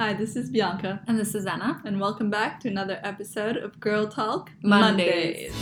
Hi, this is Bianca, And this is Anna. and welcome back to another episode of Girl Talk Mondays.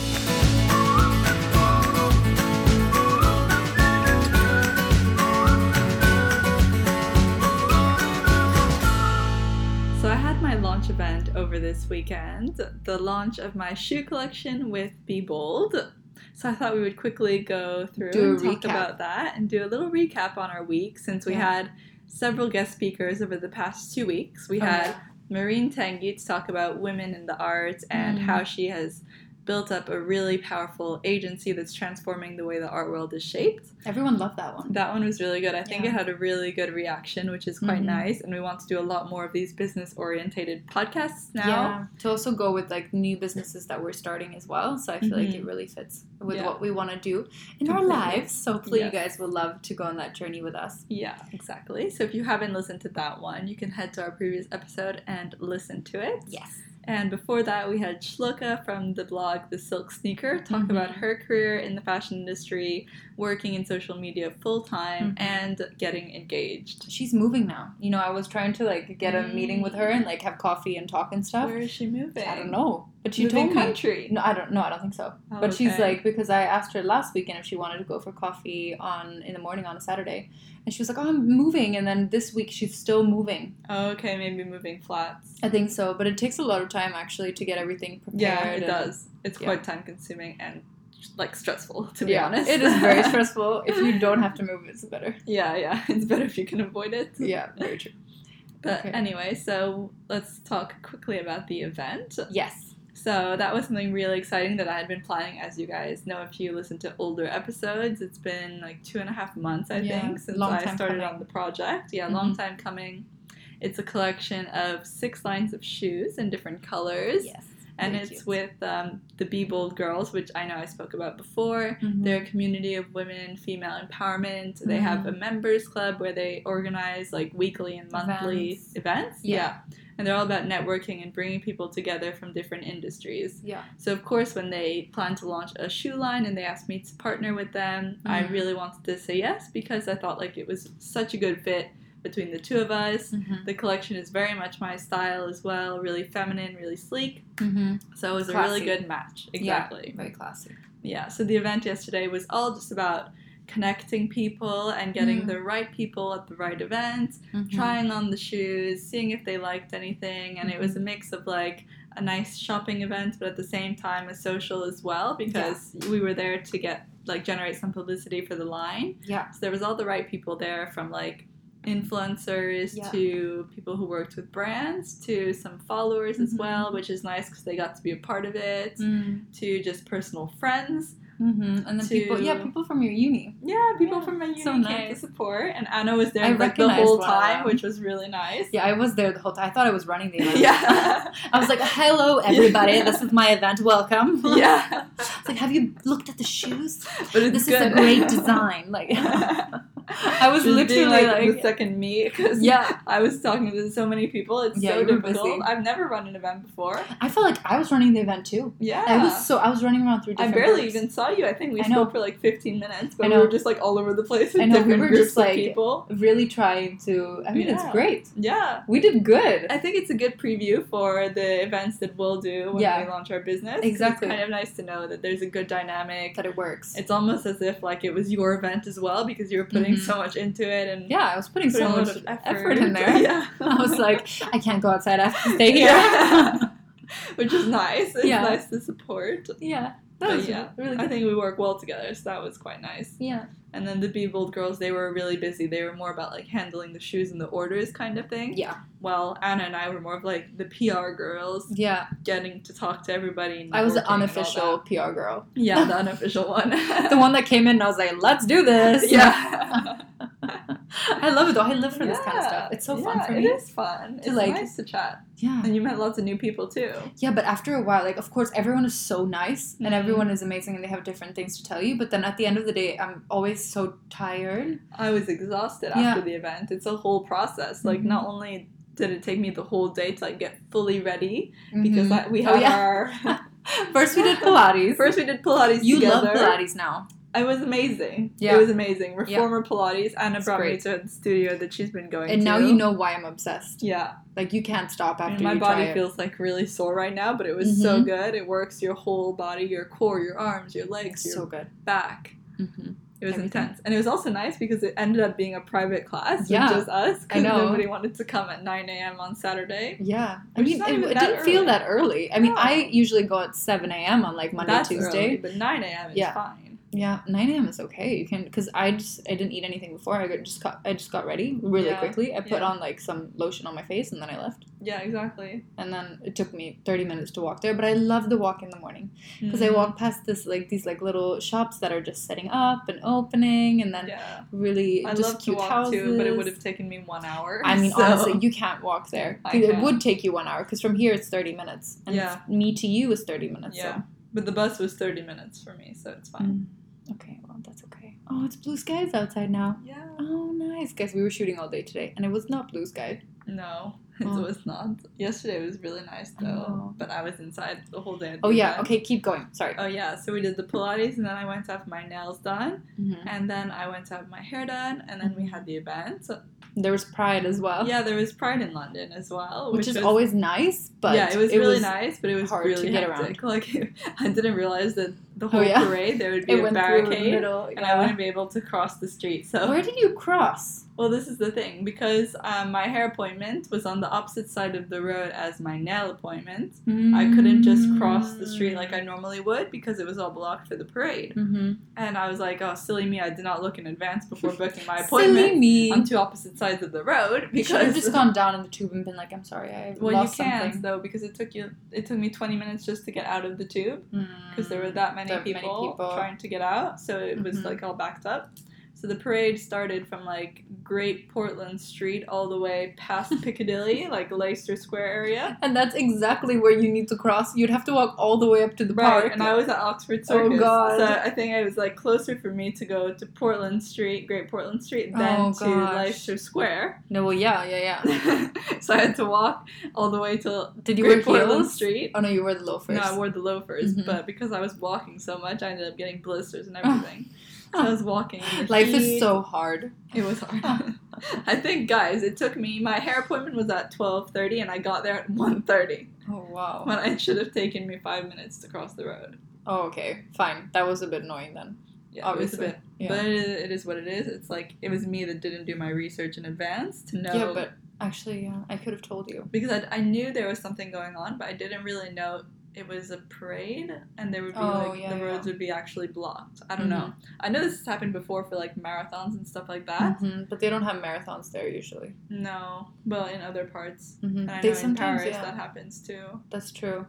So I had my launch event over this weekend, the launch of my shoe collection with Be Bold. So I thought we would quickly go through Do a and talk recap. about that and do a little recap on our week since we Yeah. had several guest speakers over the past two weeks. We Oh, had yeah. Maureen Tanguy to talk about women in the arts and Mm. how she has built up a really powerful agency that's transforming the way the art world is shaped. Everyone loved that one. That one was really good. I think Yeah. it had a really good reaction, which is quite Mhm. nice. And we want to do a lot more of these business orientated podcasts now. Yeah. To also go with like new businesses that we're starting as well. So I feel like Mhm. it really fits with Yeah. what we want to do in our lives. So hopefully Yes. you guys will love to go on that journey with us. Yeah, exactly. So if you haven't listened to that one, you can head to our previous episode and listen to it. Yes. And before that, we had Shluka from the blog The Silk Sneaker talk Mhm. about her career in the fashion industry, working in social media full time, Mhm. and getting engaged. She's moving now. You know, I was trying to like get a meeting with her and Mm. like have coffee and talk and stuff. Where is she moving? I don't know. But she moving told me country. No, I don't. No, I don't think so. Oh, but she's like because I asked her last weekend if she wanted to go for coffee on in the morning on a Saturday, and she was like, "Oh, I'm moving," and then this week she's still moving. Oh, okay, maybe moving flats. I think so, but it takes a lot of time actually to get everything prepared. Yeah, it and- does. It's yeah. quite time consuming and like stressful to be yeah, honest. it is very stressful. If you don't have to move, it's better. yeah, yeah. It's better if you can avoid it. Yeah, very true. But Okay. anyway, so let's talk quickly about the event. Yes. So that was something really exciting that I had been planning, as you guys know if you listen to older episodes. It's been like two and a half months, I Yeah, think, since long I started coming. on the project. Yeah, long Mhm. time coming. It's a collection of six lines of shoes in different colors. Yes. And Very it's cute. with um, the Be Bold Girls, which I know I spoke about before. Mhm. They're a community of women, female empowerment. They have a members club where they organize like weekly and monthly Events. events. Yeah. And they're all about networking and bringing people together from different industries. Yeah. So, of course, when they planned to launch a shoe line and they asked me to partner with them, I Mhm. really wanted to say yes because I thought like it was such a good fit between the two of us. Mhm. The collection is very much my style as well, really feminine, really sleek. Mhm. So it was a really good match. Exactly. Very classy. Yeah, so the event yesterday was all just about connecting people and getting Mm. the right people at the right event, Mhm. trying on the shoes, seeing if they liked anything, and it was a mix of like a nice shopping event, but at the same time a social as well because we were there to get like generate some publicity for the line. Yeah. So there was all the right people there from like influencers Yeah. to people who worked with brands to some followers as Mhm. well, which is nice because they got to be a part of it. Mm. To just personal friends, Mhm. And then To- people, yeah, people from your uni. yeah, people Yeah, from my uni so came nice. to support, and Anna was there I like the whole time, which was really nice. Yeah, I was there the whole time. I thought I was running the event. yeah, I was like, "Hello, everybody! This is my event. Welcome." yeah. It's like, have you looked at the shoes? But it's This good. is a great design. Like, I was literally like, like, the second me because yeah. I was talking to so many people. It's Yeah, so difficult. I've never run an event before. I felt like I was running the event too. Yeah, I was so I was running around through I barely groups. even saw you. I think we I spoke for like 15 minutes, but we were just like all over the place I know, we were just, like- people. really trying to. I mean, it's great. Yeah. We did good. I think it's a good preview for the events that we'll do when Yeah. we launch our business. Exactly. It's kind of nice to know that there's a good dynamic. That it works. It's almost as if like it was your event as well because you were putting Mhm. So much into it and yeah, I was putting so much of effort. in there. Yeah. I was like, I can't go outside. I have to stay here. Yeah. Which is nice. It's Yeah. nice to support. yeah, that was yeah, really I think we work well together, so that was quite nice. Yeah. And then the Be Bold girls, they were really busy. They were more about like handling the shoes and the orders kind of thing. Yeah. While Anna and I were more of like the PR girls, Yeah. getting to talk to everybody. And I was the networking and all unofficial. PR girl. Yeah, the unofficial one. The one that came in and I was like, let's do this. Yeah. I love it though. I live for this kind of stuff. It's so fun Yeah, for me. is fun. To, it's like- nice to chat. Yeah. And you met lots of new people too. Yeah, but after a while, like, of course, everyone is so nice and Mhm. everyone is amazing and they have different things to tell you. But then at the end of the day, I'm always so tired. I was exhausted Yeah. after the event. It's a whole process. Like Mhm. not only did it take me the whole day to like get fully ready because Mhm. I, we Oh, yeah. our First, we did Pilates. first we did Pilates you together. love Pilates now. It was amazing. Yeah. It was amazing. Reformer Pilates. Anna It's brought me great. to the studio that she's been going to. And to. now you know why I'm obsessed. Yeah. Like you can't stop after mean, my body feels like really sore right now, but it was so Mhm. good. It works your whole body, your core, your arms, your legs, your so good. back. hmm It was Everything. intense. And it was also nice because it ended up being a private class with Yeah. just us. 'cause I know. Nobody wanted to come at 9 a.m. on Saturday. Yeah, I mean, it, it didn't feel that early. I mean, No. I usually go at seven a.m. on like Monday, That's Tuesday. early, but 9 a.m. is Yeah. fine. Yeah, nine a.m. is okay. You can because I just I didn't eat anything before. I got, just got I just got ready really Yeah, quickly. I put yeah. on like some lotion on my face and then I left. Yeah, exactly. And then it took me thirty minutes to walk there. But I love the walk in the morning because I Mhm. walk past this like these like little shops that are just setting up and opening, and then Yeah. really I just cute houses. too, but it would have taken me one hour. I mean, so- honestly, you can't walk there. I it would take you one hour because from here it's thirty minutes, and Yeah. me to you is thirty minutes. Yeah. But the bus was 30 minutes for me, so it's fine. So. Okay, well that's okay. Oh, it's blue skies outside now. Yeah. Oh, nice, guys. We were shooting all day today, and it was not blue sky. No, it Oh. was not. Yesterday was really nice though, Oh. but I was inside the whole day. Oh yeah. event. Okay, keep going. Sorry. Oh yeah, so we did the Pilates and then I went to have my nails done Mhm. and then I went to have my hair done and then we Mm-hmm. had the event. So, There was Pride as well. yeah, there was Pride in London as well, which, is was, always nice, but yeah, it was really nice, but it was hard really to get hectic. Like I didn't realize that the whole Oh, yeah. parade there would be It a went through the barricade middle. and. I wouldn't be able to cross the street. So Where did you cross? Well, this is the thing because um, my hair appointment was on the opposite side of the road as my nail appointment. I couldn't just cross the street like I normally would because it was all blocked for the parade. Mm-hmm. And I was like, oh, silly me! I did not look in advance before booking my appointment." Silly me. on two opposite sides of the road You should have just gone down in the tube and been like, "I'm sorry, I well, lost you can't something." though because it took you it took me twenty minutes just to get out of the tube because there were that many, many people, people. trying to get out, so it was Mhm. like all backed up. So the parade started from like Great Portland Street all the way past Piccadilly, like Leicester Square area. And that's exactly where you need to cross. You'd have to walk all the way up to the Right, park. and I was at Oxford Circus. Oh, God. So I think it was like closer for me to go to Portland Street, Great Portland Street, than Oh, to. Leicester Square. no, well, yeah, yeah, yeah. so I had to walk all the way to Did you Great wear Portland heels? Street. Oh no, you wore the loafers. No, I wore the loafers, Mhm. but because I was walking so much, I ended up getting blisters and everything. So I was walking. Life is so hard. It was hard. I think, guys, it took me. My hair appointment was at twelve thirty, and I got there at 1.30 Oh wow. when it should have taken me five minutes to cross the road. Oh okay, fine. That was a bit annoying then. Yeah, Obviously, it was a bit. yeah. But it is, it is what it is. It's like it was me that didn't do my research in advance to know. Yeah, but actually, yeah, I could have told you. because I, I knew there was something going on, but I didn't really know it was a parade and there would be Oh, like yeah, the roads yeah. would be actually blocked. I don't know. I know this has happened before for like marathons and stuff like that. Mhm, But they don't have marathons there usually. No, well, in other parts. Mm-hmm. And I They know in sometimes, Paris yeah, that happens too. that's true.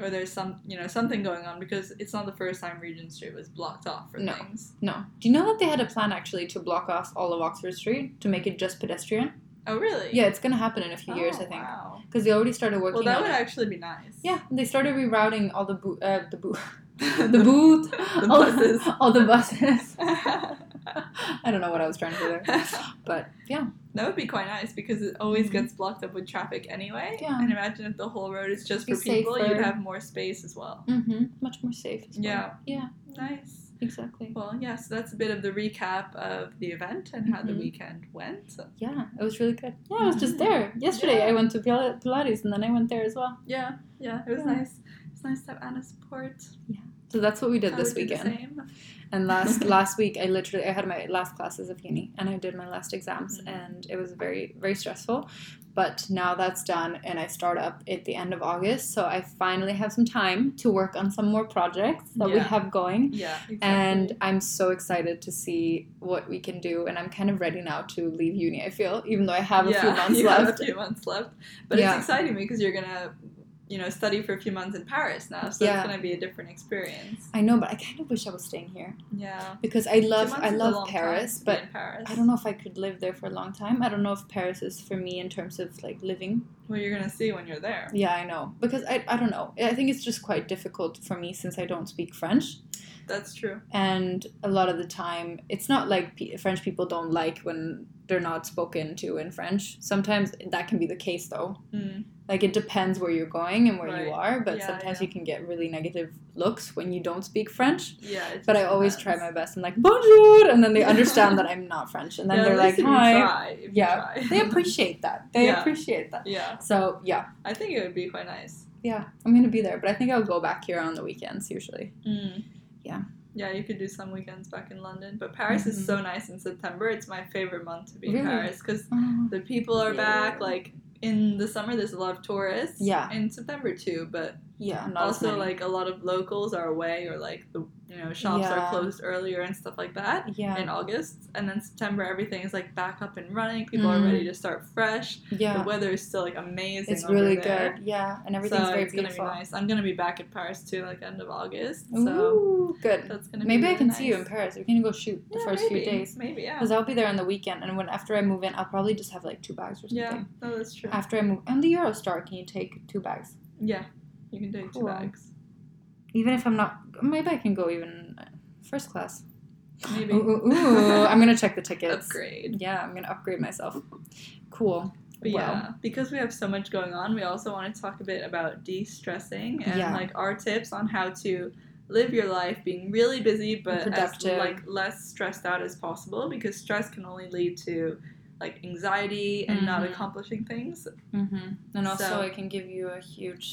Or there's some, you know, something going on because it's not the first time Regent Street was blocked off for No. things. No. Do you know that they had a plan actually to block off all of Oxford Street to make it just pedestrian? Oh, really? Yeah, it's gonna happen in a few years, Oh, I think, Wow. because they already started working Well, that would it. actually be nice. Yeah, they started rerouting all the bo- uh, the bo- the the boot, The all, buses. all the buses. I don't know what I was trying to do there, but yeah, That would be quite nice because it always Mhm. gets blocked up with traffic anyway. Yeah. And imagine if the whole road is just for people, safer. you'd have more space as well. mm-hmm. much more safe. As well. Yeah. yeah, Nice. Exactly. Well, yeah, so that's a bit of the recap of the event and how the Mhm. weekend went. So, Yeah, it was really good. Yeah, I was just Mhm. there yesterday. Yeah. I went to Pil- Pilates and then I went there as well. yeah, yeah, it was Yeah. nice. It's nice to have Anna's support. Yeah. So that's what we did I this the weekend. same. And last last week, I literally I had my last classes of uni, and I did my last exams, Mhm. and it was very very stressful. But now that's done, and I start up at the end of August, so I finally have some time to work on some more projects that we have going. Yeah, exactly. And I'm so excited to see what we can do, and I'm kind of ready now to leave uni. I feel, even though I have a few months you left. Have a few months left, but Yeah. it's exciting me because you're gonna, you know, study for a few months in Paris now, so Yeah. it's gonna be a different experience. I know, but I kind of wish I was staying here Yeah, because I love I love Paris, but Paris. I don't know if I could live there for a long time. I don't know if Paris is for me in terms of like living. Well, you're gonna see when you're there. Yeah, I know. Because I, I don't know. I think it's just quite difficult for me since I don't speak French. That's true. and a lot of the time it's not like P- french people don't like when they're not spoken to in french. Sometimes that can be the case though. Mm. like it depends where you're going and where you are but Yeah, sometimes yeah. you can get really negative looks when you don't speak french. Yeah. but i always try my best. I'm like bonjour and then they understand that i'm not french. And then Yeah, they're like least if you hi. try, if you Yeah. they appreciate that. They appreciate that. Yeah, so yeah. I think it would be quite nice. yeah. I'm gonna be there but i think i'll go back here on the weekends usually. Mm. Yeah. Yeah, you could do some weekends back in London, but Paris is so nice in September. It's my favorite month to be in Mm-hmm. Paris because Oh, the people are back. Like in the summer, there's a lot of tourists. Yeah. In September too, but yeah also like a lot of locals are away or like the you know shops are closed earlier and stuff like that. yeah In August, and then September, everything is like back up and running. People are Mm. ready to start fresh. yeah The weather is still like amazing. it's really there. good yeah and everything's so very it's beautiful gonna be nice. I'm gonna be back in Paris too, like end of August. So Ooh, good that's gonna maybe be i really can see you in paris we can go shoot the Yeah, first maybe, few days Maybe yeah. because i'll be there on the weekend and when after i move in i'll probably just have like two bags or something Yeah, no, that's true. after i move on the eurostar can you take two bags Yeah, you can take two bags. even if i'm not maybe i can go even uh, first class Maybe ooh, ooh, ooh. i'm gonna check the tickets upgrade. yeah i'm gonna upgrade myself cool But Wow. yeah, because we have so much going on, we also want to talk a bit about de-stressing and Yeah. like our tips on how to live your life being really busy but as like less stressed out as possible because stress can only lead to like anxiety and not Mhm. accomplishing things. hmm And also, So- it can give you a huge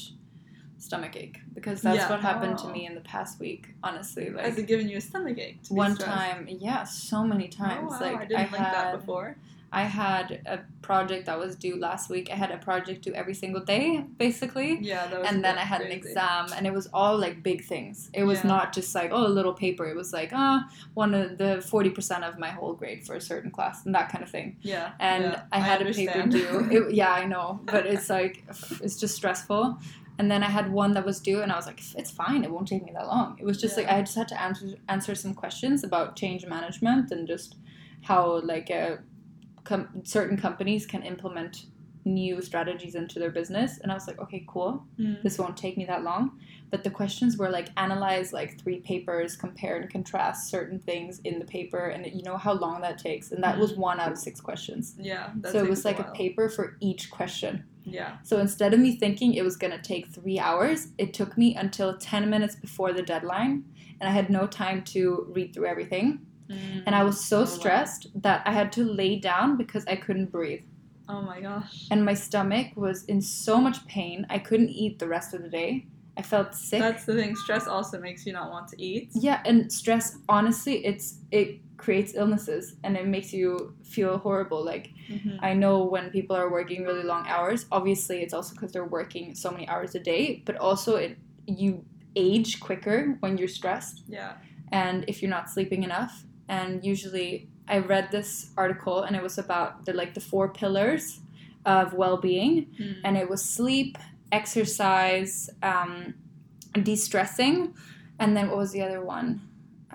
stomach ache because that's Yeah. what happened to Oh. me in the past week. Honestly, like Has like it given you a stomach ache? To one stressed? time, yeah, so many times. Oh, wow, like I didn't think had, that before. I had a project that was due last week. I had a project due every single day, basically. Yeah, that was And then I had an exam, and it was all like big things. It was Yeah. not just like oh a little paper. It was like ah one of the forty percent of my whole grade for a certain class and that kind of thing Yeah, and yeah, I had a paper due. It, yeah, I know, but it's like it's just stressful. And then I had one that was due, and I was like, it's fine. It won't take me that long. It was just like I just had to answer answer some questions about change management and just how like uh, com- certain companies can implement new strategies into their business. And I was like, okay, cool. Mm. This won't take me that long. But the questions were like analyze like three papers, compare and contrast certain things in the paper, and you know how long that takes. And that was one out of six questions. Yeah, So it was like a paper for each question. Yeah, So instead of me thinking it was going to take three hours, it took me until 10 minutes before the deadline. And I had no time to read through everything. And I mm. was so Oh, wow. stressed that I had to lay down because I couldn't breathe. Oh my gosh. And my stomach was in so much pain, I couldn't eat the rest of the day. I felt sick. That's the thing. Stress also makes you not want to eat. yeah, and stress, honestly, it's it creates illnesses and it makes you feel horrible. Like Mm-hmm. I know when people are working really long hours, obviously it's also because they're working so many hours a day, but also it you age quicker when you're stressed Yeah. and if you're not sleeping enough. And usually I read this article and it was about the like the four pillars of well-being Mm. and it was sleep, exercise, um, de-stressing, and then what was the other one?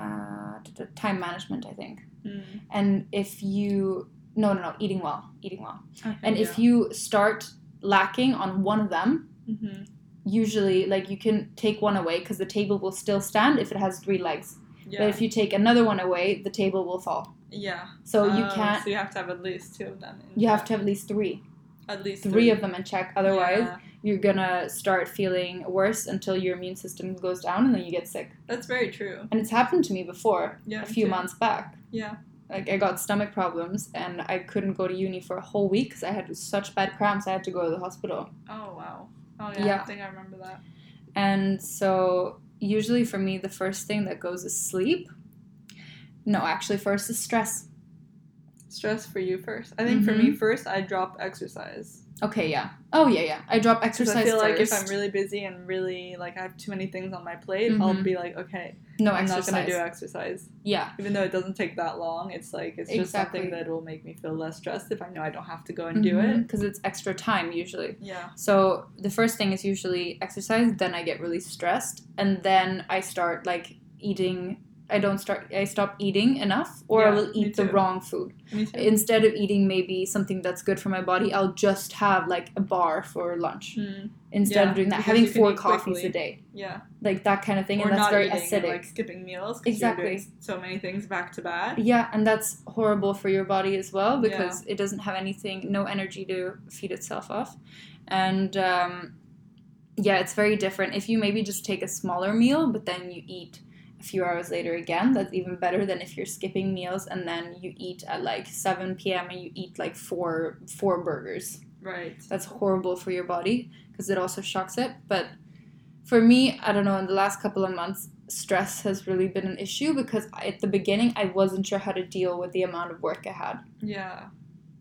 Uh, time management, I think. Mm. And if you no no no eating well, eating well. Okay, And if you start lacking on one of them, hmm usually like you can take one away because the table will still stand if it has three legs. yeah, But if you take another one away, the table will fall. yeah. So you Oh, can't. So you have to have at least two of them. in You have to have at least three, at least three of them in check. Otherwise, Yeah. You're gonna start feeling worse until your immune system goes down and then you get sick. That's very true. And it's happened to me before Yeah. a few too. months back. Yeah. Like I got stomach problems and I couldn't go to uni for a whole week because I had such bad cramps. I had to go to the hospital. Oh wow. Oh yeah. Yeah. I think I remember that. And so usually for me the first thing that goes is sleep. No, actually first is stress. Stress for you first. I think for Mm-hmm. me first, I drop exercise. Okay, yeah. Oh yeah, yeah. I drop exercise I feel like if. I'm really busy and really like I have too many things on my plate, I'll Mhm. be like, okay, no I'm exercise. not gonna do exercise. Yeah, Even though it doesn't take that long, it's like it's just Exactly. something that will make me feel less stressed if I know I don't have to go and do it. because it's extra time usually. Yeah. So the first thing is usually exercise. Then I get really stressed, and then I start like eating I don't start. I stop eating enough, or I will eat the wrong food. Instead of eating maybe something that's good for my body, I'll just have like a bar for lunch Mm, instead Yeah, of doing that. Having four coffees quickly. a day, yeah. like that kind of thing, or and that's very eating acidic. and, like skipping meals. Exactly. So many things back to back. Yeah, and that's horrible for your body as well because it doesn't have anything, no energy to feed itself off. And um, yeah, it's very different. If you maybe just take a smaller meal, but then you eat a few hours later again, that's even better than if you're skipping meals and then you eat at like 7 p.m. and you eat like four four burgers. Right. That's horrible for your body because it also shocks it. But for me, I don't know, in the last couple of months, stress has really been an issue because at the beginning, I wasn't sure how to deal with the amount of work I had. Yeah.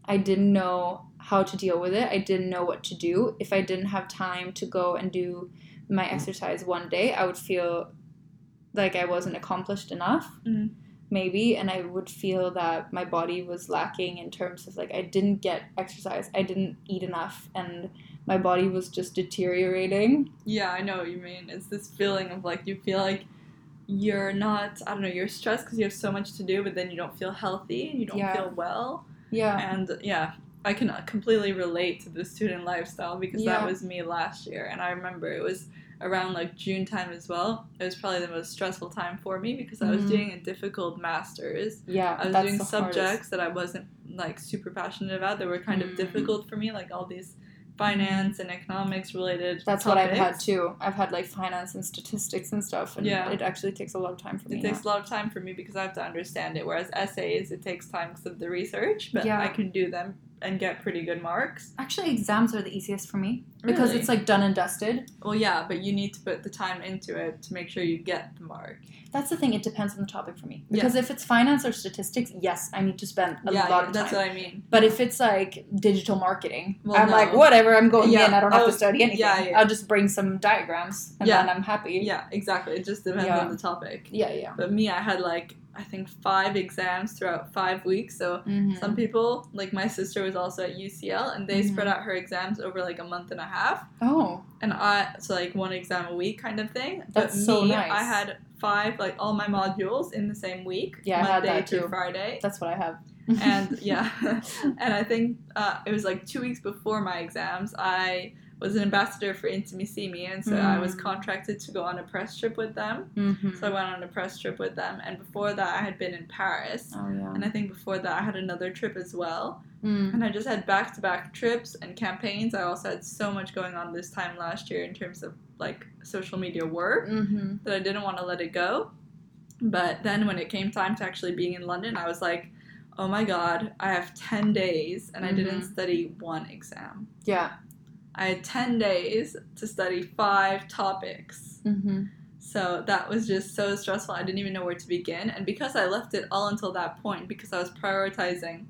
I didn't know how to deal with it. I didn't know what to do. If I didn't have time to go and do my exercise one day, I would feel like I wasn't accomplished enough, Mhm. maybe, and I would feel that my body was lacking in terms of like I didn't get exercise, I didn't eat enough, and my body was just deteriorating. Yeah, I know what you mean. It's this feeling of like you feel like you're not, I don't know, you're stressed because you have so much to do, but then you don't feel healthy, and you don't Yeah. feel well. Yeah. And yeah, I can completely relate to the student lifestyle because Yeah. that was me last year. And I remember it was around like June time as well. It was probably the most stressful time for me because I was Mhm. doing a difficult master's. Yeah. I was doing subjects hardest. that I wasn't like super passionate about that were kind Mm. of difficult for me, like all these finance and economics related That's what I've had too. I've had like finance and statistics and stuff, and Yeah. it actually takes a lot of time for me. It takes a lot of time for me because I have to understand it. Whereas essays, it takes time because of the research, but Yeah. I can do them and get pretty good marks. Actually, exams are the easiest for me because Really? it's like done and dusted. Well, yeah, but you need to put the time into it to make sure you get the mark. That's the thing; it depends on the topic for me. Yeah. Because if it's finance or statistics, yes, I need to spend a yeah, lot of that's time. That's what I mean. But if it's like digital marketing, Well, I'm no. like, whatever, I'm going Yeah. in. I don't have Oh, to study anything. yeah, yeah. I'll just bring some diagrams, and Yeah. then I'm happy. Yeah, exactly. It just depends Yeah. on the topic. yeah, yeah. But me, I had like I think five exams throughout five weeks. So Mhm. some people, like my sister, was also at UCL, and they Mhm. spread out her exams over like a month and a half. Oh, and I so like one exam a week kind of thing. That's but so me, nice. I had five like all my modules in the same week. Yeah, I had Monday too. Friday. that's what I have. and yeah, and I think uh, it was like two weeks before my exams. I was an ambassador for Intimissimi, and so I was Mm. contracted to go on a press trip with them. Mhm. So I went on a press trip with them, and before that, I had been in Paris. Oh yeah. And I think before that, I had another trip as well. Mm. And I just had back to back trips and campaigns. I also had so much going on this time last year in terms of like social media work Mhm. that I didn't want to let it go. But then when it came time to actually being in London, I was like, oh my god, I have 10 days and I didn't Mhm. study one exam. Yeah. I had 10 days to study five topics. Mm-hmm. So that was just so stressful. I didn't even know where to begin. And because I left it all until that point, because I was prioritizing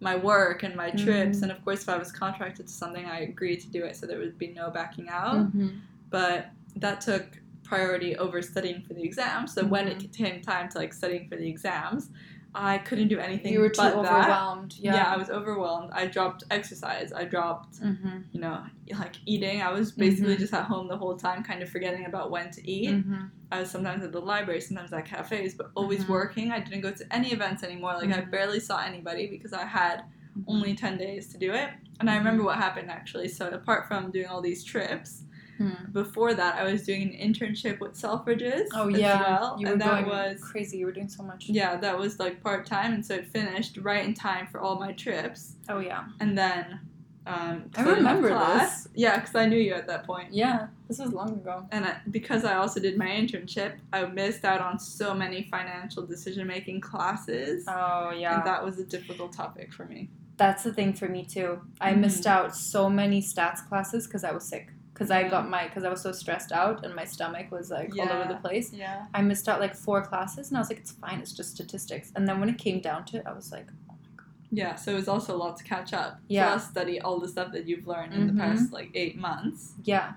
my work and my trips, Mhm. and of course, if I was contracted to something, I agreed to do it so there would be no backing out. Mm-hmm. But that took priority over studying for the exams. So when it came time to like studying for the exams, I couldn't do anything You were too but that. overwhelmed. Yeah. Yeah. I was overwhelmed. I dropped exercise. I dropped, Mm-hmm. you know, like eating. I was basically Mhm. just at home the whole time, kind of forgetting about when to eat. Mm-hmm. I was sometimes at the library, sometimes at cafes, but always Mhm. working. I didn't go to any events anymore. Like I Mhm. barely saw anybody because I had only 10 days to do it. And I remember what happened actually. So apart from doing all these trips, Hmm. before that I was doing an internship with Selfridges Oh as yeah. well. You were and that going was crazy. You were doing so much. yeah, that was like part time and so it finished right in time for all my trips. Oh yeah. And then um, I remember class- Yeah, because I knew you at that point. Yeah. This was long ago. and I, because I also did my internship, I missed out on so many financial decision making classes, Oh yeah. and that was a difficult topic for me. That's the thing for me too. I Mhm. missed out so many stats classes because I was sick. Because I got my because I was so stressed out and my stomach was like all over the place. Yeah, I missed out like four classes and I was like, it's fine, it's just statistics. And then when it came down to it, I was like, oh my god. yeah. So it was also a lot to catch up. Yeah. Plus, study all the stuff that you've learned in Mhm. the past like eight months. Yeah.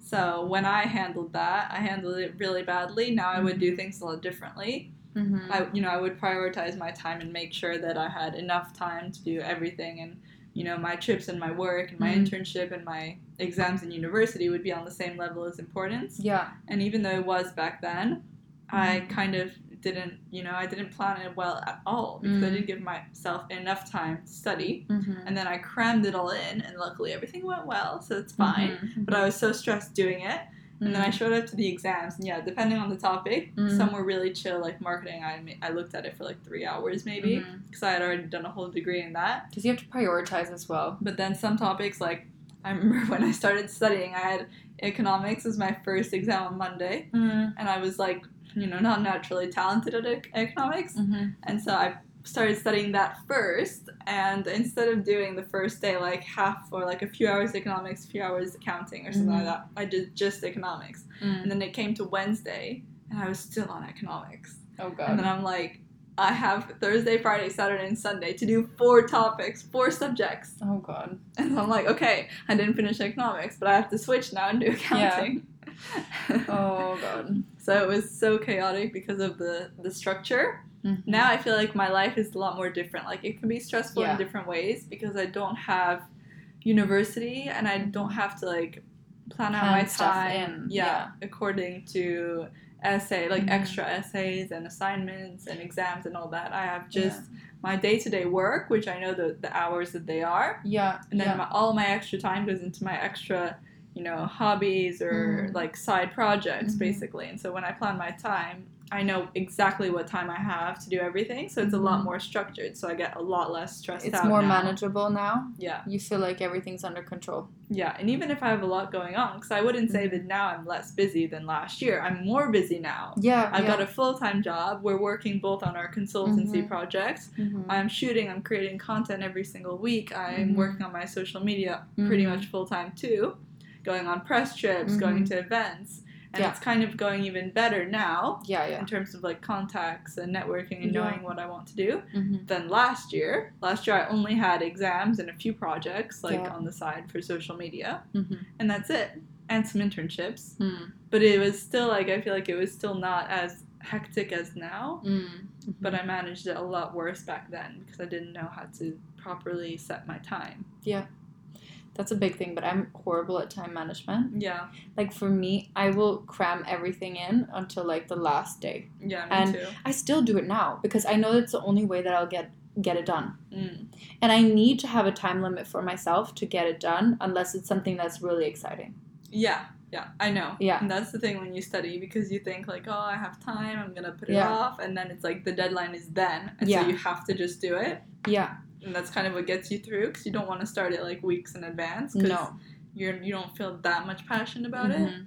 So when I handled that, I handled it really badly. Now I would do things a lot differently. Mm-hmm. I, you know, I would prioritize my time and make sure that I had enough time to do everything, and you know, my trips and my work and my Mhm. internship and my exams in university would be on the same level as importance. yeah. And even though it was back then, I Mhm. kind of didn't, you know, I didn't plan it well at all because I Mm. didn't give myself enough time to study. Mm-hmm. And then I crammed it all in, and luckily everything went well, so it's fine. Mm-hmm. But I was so stressed doing it. And then I showed up to the exams, and yeah, depending on the topic, Mm. some were really chill, like marketing. I I looked at it for like three hours maybe, because I had already done a whole degree in that. Because you have to prioritize as well. But then some topics, like I remember when I started studying, I had economics as my first exam on Monday, Mm-hmm. and I was like, you know, not naturally talented at ec- economics, Mm-hmm. and so I started studying that first. And instead of doing the first day like half or like a few hours economics, a few hours accounting or something Mhm. like that, I did just economics. And then it came to Wednesday, and I was still on economics. Oh god. And then I'm like, I have Thursday, Friday, Saturday, and Sunday to do four topics, four subjects. Oh god. And I'm like, okay, I didn't finish economics, but I have to switch now and do accounting. yeah. Oh god. so it was so chaotic because of the, the structure. Mhm. Now I feel like my life is a lot more different. Like it can be stressful Yeah. in different ways because I don't have university and I don't have to like plan out my stuff time. in, Yeah, yeah. according to essay like Mhm. extra essays and assignments and exams and all that. I have just my day to day work, which I know the the hours that they are, Yeah. and then yeah. my, all my extra time goes into my extra you know hobbies or Mhm. like side projects Mhm. basically and so when i plan my time i know exactly what time i have to do everything so it's a lot Mhm. more structured so i get a lot less stressed it's out more now. manageable now. yeah You feel like everything's under control. yeah and even if i have a lot going on because i wouldn't say Mhm. that now i'm less busy than last year i'm more busy now Yeah. I've yeah. got a full time job. We're working both on our consultancy Mhm. projects. Mhm. I'm shooting, I'm creating content every single week. I'm Mhm. working on my social media pretty much full time too, going on press trips, going to events. And Yeah. it's kind of going even better now yeah. Yeah. in terms of like contacts and networking and Yeah. knowing what I want to do Mm-hmm. than last year. Last year I only had exams and a few projects like Yeah. on the side for social media, Mm-hmm. and that's it. And some internships. Mm. But it was still like I feel like it was still not as hectic as now Mm. but I managed it a lot worse back then because I didn't know how to properly set my time. That's a big thing, but I'm horrible at time management. Yeah, Like for me, I will cram everything in until like the last day. yeah, And- too. I still do it now because I know that's the only way that I'll get get it done. Mm. And I need to have a time limit for myself to get it done unless it's something that's really exciting. Yeah, yeah, I know. Yeah. And that's the thing when you study because you think like, oh, I have time, I'm gonna put it Yeah. off, and then it's like the deadline is then, and Yeah. so you have to just do it. Yeah. And that's kind of what gets you through because you don't want to start it like weeks in advance because No. you're you don't feel that much passion about it. Mhm.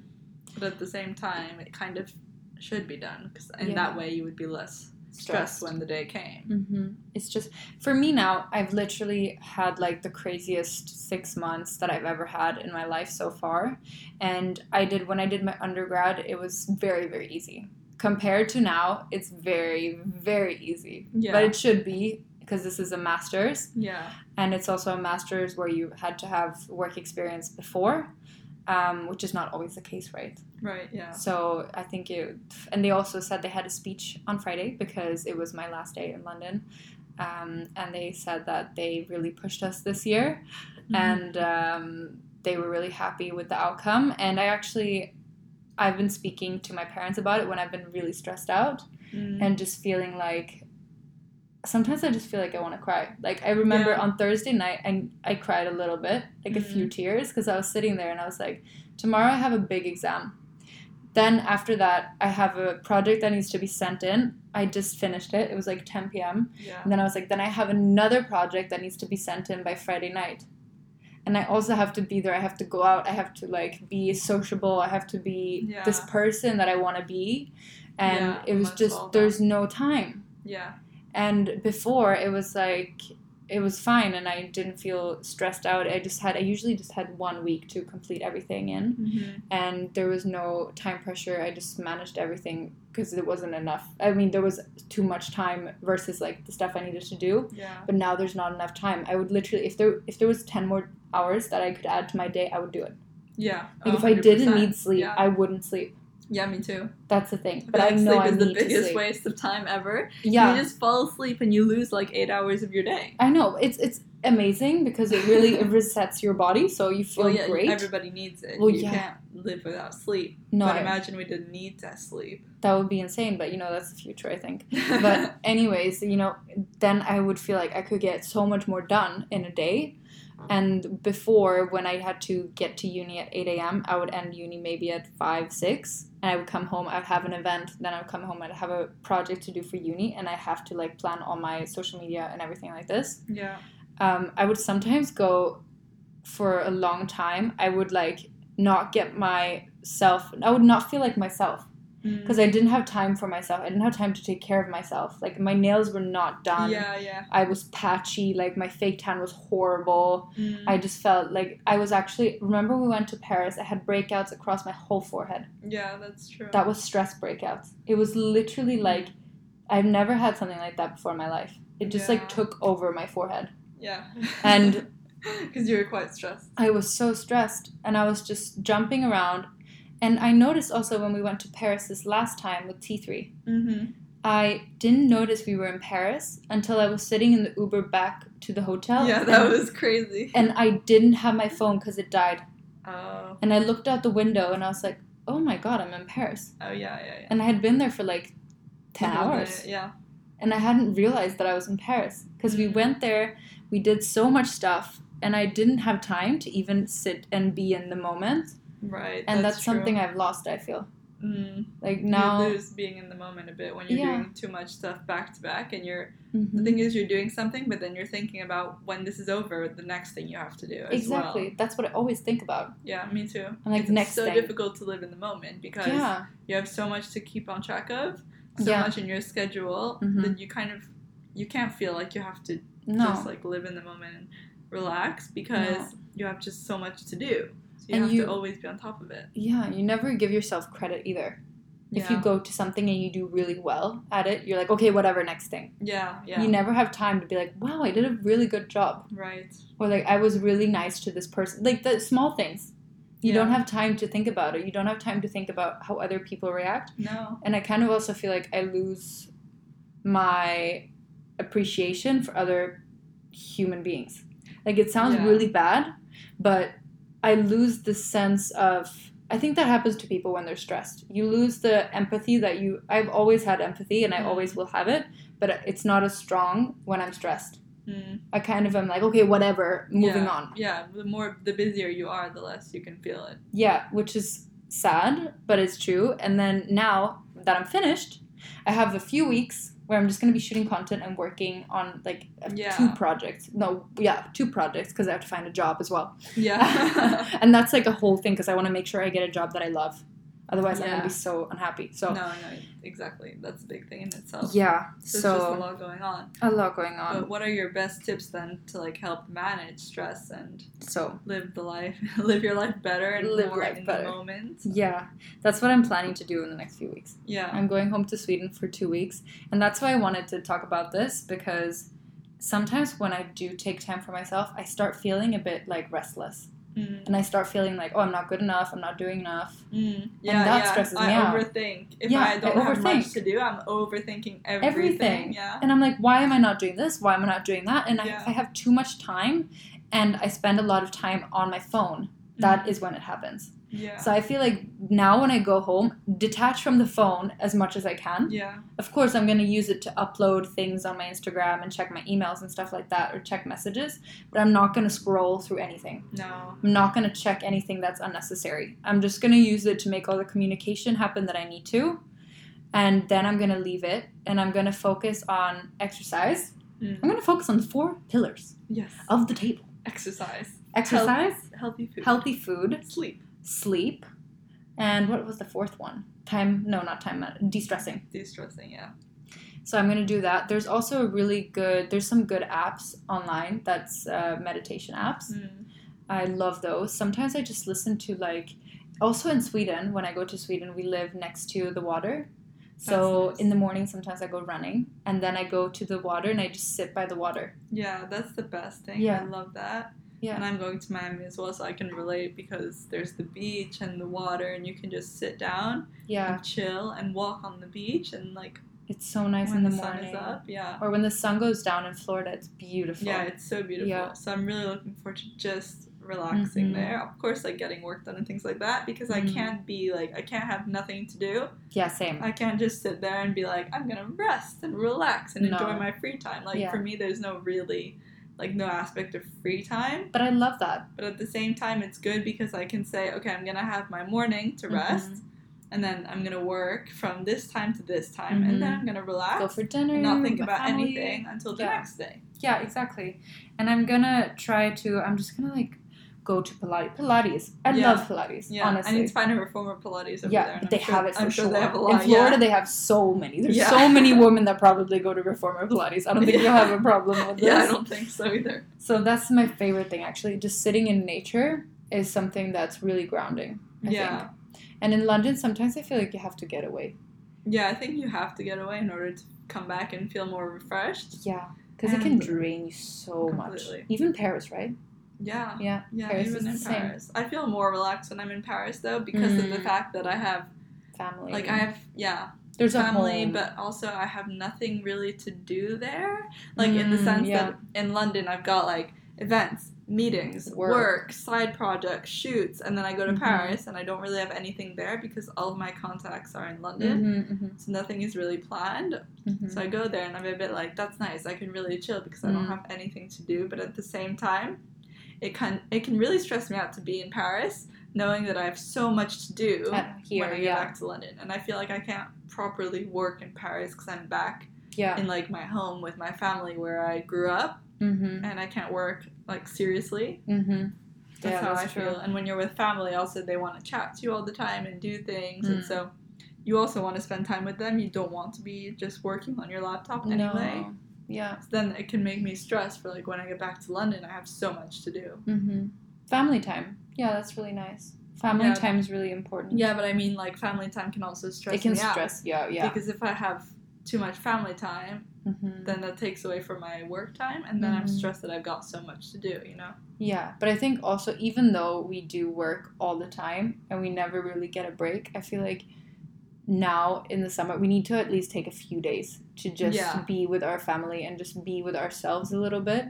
But at the same time, it kind of should be done because in Yeah. that way you would be less stressed when the day came. hmm It's just for me now. I've literally had like the craziest six months that I've ever had in my life so far, and I did when I did my undergrad. It was very very easy compared to now. It's very very easy, Yeah. but it should be because this is a master's, Yeah. and it's also a master's where you had to have work experience before, um, which is not always the case, right? Right. Yeah. So I think it, and they also said they had a speech on Friday because it was my last day in London. Um, and they said that they really pushed us this year Mm-hmm. and um, they were really happy with the outcome. And I actually, I've been speaking to my parents about it when I've been really stressed out Mm. and just feeling like sometimes I just feel like I want to cry. Like I remember Yeah. on Thursday night and I cried a little bit, like a few tears because I was sitting there and I was like, tomorrow I have a big exam. Then after that, I have a project that needs to be sent in. I just finished it. It was like 10 p.m. yeah. And then I was like, then I have another project that needs to be sent in by Friday night. And I also have to be there. I have to go out. I have to like be sociable. I have to be this person that I want to be. And Yeah, it was just there's no time. Yeah. And before it was like it was fine and I didn't feel stressed out. I just had I usually just had one week to complete everything in Mm-hmm. and there was no time pressure. I just managed everything because it wasn't enough. I mean, there was too much time versus like the stuff I needed to do. Yeah. But now there's not enough time. I would literally if there if there was 10 more hours that I could add to my day, I would do it. Yeah. Like if I didn't need sleep, yeah. I wouldn't sleep. Yeah, me too. That's the thing. But I know sleep I is the biggest waste of time ever. Yeah. You just fall asleep and you lose like eight hours of your day. I know. It's it's amazing because it really it resets your body, so you feel well, yeah, great. everybody needs it. Well, you yeah. can't live without sleep. no, but imagine we didn't need to sleep. that would be insane. But you know, that's the future, I think. but anyways you know then i would feel like i could get so much more done in a day and before when i had to get to uni at 8 a.m i would end uni maybe at 5 6 and i would come home i'd have an event then i would come home i'd have a project to do for uni and i have to like plan all my social media and everything like this yeah. um, i would sometimes go for a long time i would like not get myself i would not feel like myself. Because I didn't have time for myself. I didn't have time to take care of myself. Like my nails were not done. Yeah, yeah. I was patchy. Like my fake tan was horrible. Mm. I just felt like I was actually. Remember we went to Paris? I had breakouts across my whole forehead. yeah, that's true. That was stress breakouts. It was literally like I've never had something like that before in my life. It just Yeah. like took over my forehead, yeah. and because you were quite stressed. I was so stressed, and I was just jumping around. And I noticed also when we went to Paris this last time with T3, Mm-hmm. I didn't notice we were in Paris until I was sitting in the Uber back to the hotel. Yeah, that and, was crazy. And I didn't have my phone because it died. Oh. And I looked out the window and I was like, oh my god, I'm in Paris. Oh yeah, yeah, yeah. And I had been there for like 10 Middle hours. Yeah. And I hadn't realized that I was in Paris because we Mhm. went there, we did so much stuff, and I didn't have time to even sit and be in the moment. Right. And that's, true. something I've lost, I feel. Mm. Like now. you lose being in the moment a bit when you're Yeah. doing too much stuff back to back, and you're Mhm. the thing is you're doing something, but then you're thinking about when this is over, the next thing you have to do. As Exactly. Well. That's what I always think about. Yeah, me too. I'm like, it's next so thing. difficult to live in the moment because Yeah. you have so much to keep on track of, so Yeah. much in your schedule Mhm. that you kind of you can't feel like you have to No. just like live in the moment and relax because you have just so much to do. You And have you- to always be on top of it. Yeah, you never give yourself credit either. Yeah. If you go to something and you do really well at it, you're like, okay, whatever, next thing. Yeah, yeah. You never have time to be like, wow, I did a really good job. right. Or like, I was really nice to this person. Like the small things. You Yeah. don't have time to think about it. You don't have time to think about how other people react. No. And I kind of also feel like I lose my appreciation for other human beings. Like it sounds Yeah. really bad, but I lose the sense of I think that happens to people when they're stressed. You lose the empathy that you I've always had empathy and I Mm. always will have it, but it's not as strong when I'm stressed. Mm. I kind of am like, okay, whatever, moving yeah. on. Yeah, the more the busier you are, the less you can feel it. Yeah, which is sad, but it's true. And then now that I'm finished, I have a few weeks where I'm just going to be shooting content and working on like uh, Yeah. two projects. No, yeah, two projects because I have to find a job as well. Yeah. and that's like a whole thing because I want to make sure I get a job that I love. Otherwise, I'm gonna be so unhappy. So, no, no, exactly. That's a big thing in itself. yeah, So, so it's just a lot going on. a lot going on. But what are your best tips then to like help manage stress and so, live the life, live your life better and Live more life in better. the moment? yeah, that's what I'm planning to do in the next few weeks. Yeah. I'm going home to Sweden for two weeks, and that's why I wanted to talk about this because sometimes when I do take time for myself, I start feeling a bit like restless, Mm. and I start feeling like, oh, I'm not good enough, I'm not doing enough. Mm. Yeah, that yeah. stresses I me out. overthink. If Yeah, I I don't have much to do, I'm overthinking everything. Everything. Yeah. And I'm like, why am I not doing this? Why am I not doing that? And I, if I have too much time, and I spend a lot of time on my phone, that is when it happens. Yeah. So I feel like now when I go home, detach from the phone as much as I can. yeah. Of course, I'm going to use it to upload things on my Instagram and check my emails and stuff like that, or check messages, but I'm not going to scroll through anything. No. I'm not going to check anything that's unnecessary. I'm just going to use it to make all the communication happen that I need to, and then I'm going to leave it and I'm going to focus on exercise. Mm. I'm going to focus on the four pillars Yes. of the table Exercise. exercise, Healthy food. healthy food, Sleep. Sleep, and what was the fourth one? Time, no, not time, de stressing. De-stressing. Yeah. So I'm gonna do that. There's also a really good. There's some good apps online. That's uh, meditation apps. Mm. I love those. Sometimes I just listen to like. Also in Sweden, when I go to Sweden, we live next to the water. So nice. in the morning, sometimes I go running, and then I go to the water and I just sit by the water. Yeah, that's the best thing. Yeah. I love that. Yeah. And I'm going to Miami as well, so I can relate because there's the beach and the water, and you can just sit down Yeah, and chill and walk on the beach and like It's so nice when in the, the, sun morning. is up. Yeah. Or when the sun goes down in Florida, it's beautiful. Yeah, it's so beautiful. Yeah. So I'm really looking forward to just relaxing Mhm. there. Of course, like getting work done and things like that because I Mhm. can't be like I can't have nothing to do. Yeah, same. I can't just sit there and be like I'm gonna rest and relax and enjoy my free time. Like Yeah. for me, there's no really like no aspect of free time. But I love that. But at the same time, it's good because I can say, okay, I'm gonna have my morning to rest, Mhm. and then I'm gonna work from this time to this time, and then Mhm. I'm gonna relax Go for dinner. and not think about family. anything until the Yeah. next day. Yeah, exactly. And I'm gonna try to. I'm just gonna like go to Pilates. Pilates. I Yeah. love Pilates. Yeah, honestly. I need to find a reformer Pilates over there. yeah, but they sure- have it for I'm sure. sure. They have a lot, In. Florida, yeah. they have so many. There's Yeah. so many women that probably go to reformer Pilates. I don't think you'll have a problem with this. yeah, I don't think so either. So that's my favorite thing actually. Just sitting in nature is something that's really grounding. I yeah, think. And in London, sometimes I feel like you have to get away. yeah. I think you have to get away in order to come back and feel more refreshed. Yeah, because it can drain you so Completely. much. Even Paris, right? Yeah, Yeah. yeah. Paris even in the same. Paris, I feel more relaxed when I'm in Paris though because of the Mm. fact that I have Family. like I have yeah There's family, but also I have nothing really to do there. Like in the Mm, sense yeah. that in London I've got like events, meetings, Work. work, side projects, shoots, and then I go to Mhm. Paris and I don't really have anything there because all of my contacts are in London. Mhm, mhm, So nothing is really planned. mhm. So I go there and I'm a bit like, that's nice. I can really chill because I don't Mm. have anything to do. But at the same time, it can it can really stress me out to be in Paris, knowing that I have so much to do At here, when I get yeah, back to London. And I feel like I can't properly work in Paris because I'm back yeah. in like my home with my family where I grew up, Mm-hmm. and I can't work like seriously. Mm-hmm. That's Yeah, how that's I true. feel. And when you're with family, also they want to chat to you all the time and do things, and Mm. so. You also want to spend time with them. You don't want to be just working on your laptop anyway. No. Yeah. So then it can make me stressed for like when I get back to London, I have so much to do. Mm-hmm. Family time. Yeah, that's really nice. Family Yeah. time is really important. Yeah, but I mean, like family time can also stress it can stress you out. Yeah. because if I have too much family time, Mm-hmm. then that takes away from my work time, and then I'm Mhm. stressed that I've got so much to do. You know? Yeah, but I think also even though we do work all the time and we never really get a break, I feel like now in the summer we need to at least take a few days to just Yeah. be with our family and just be with ourselves a little bit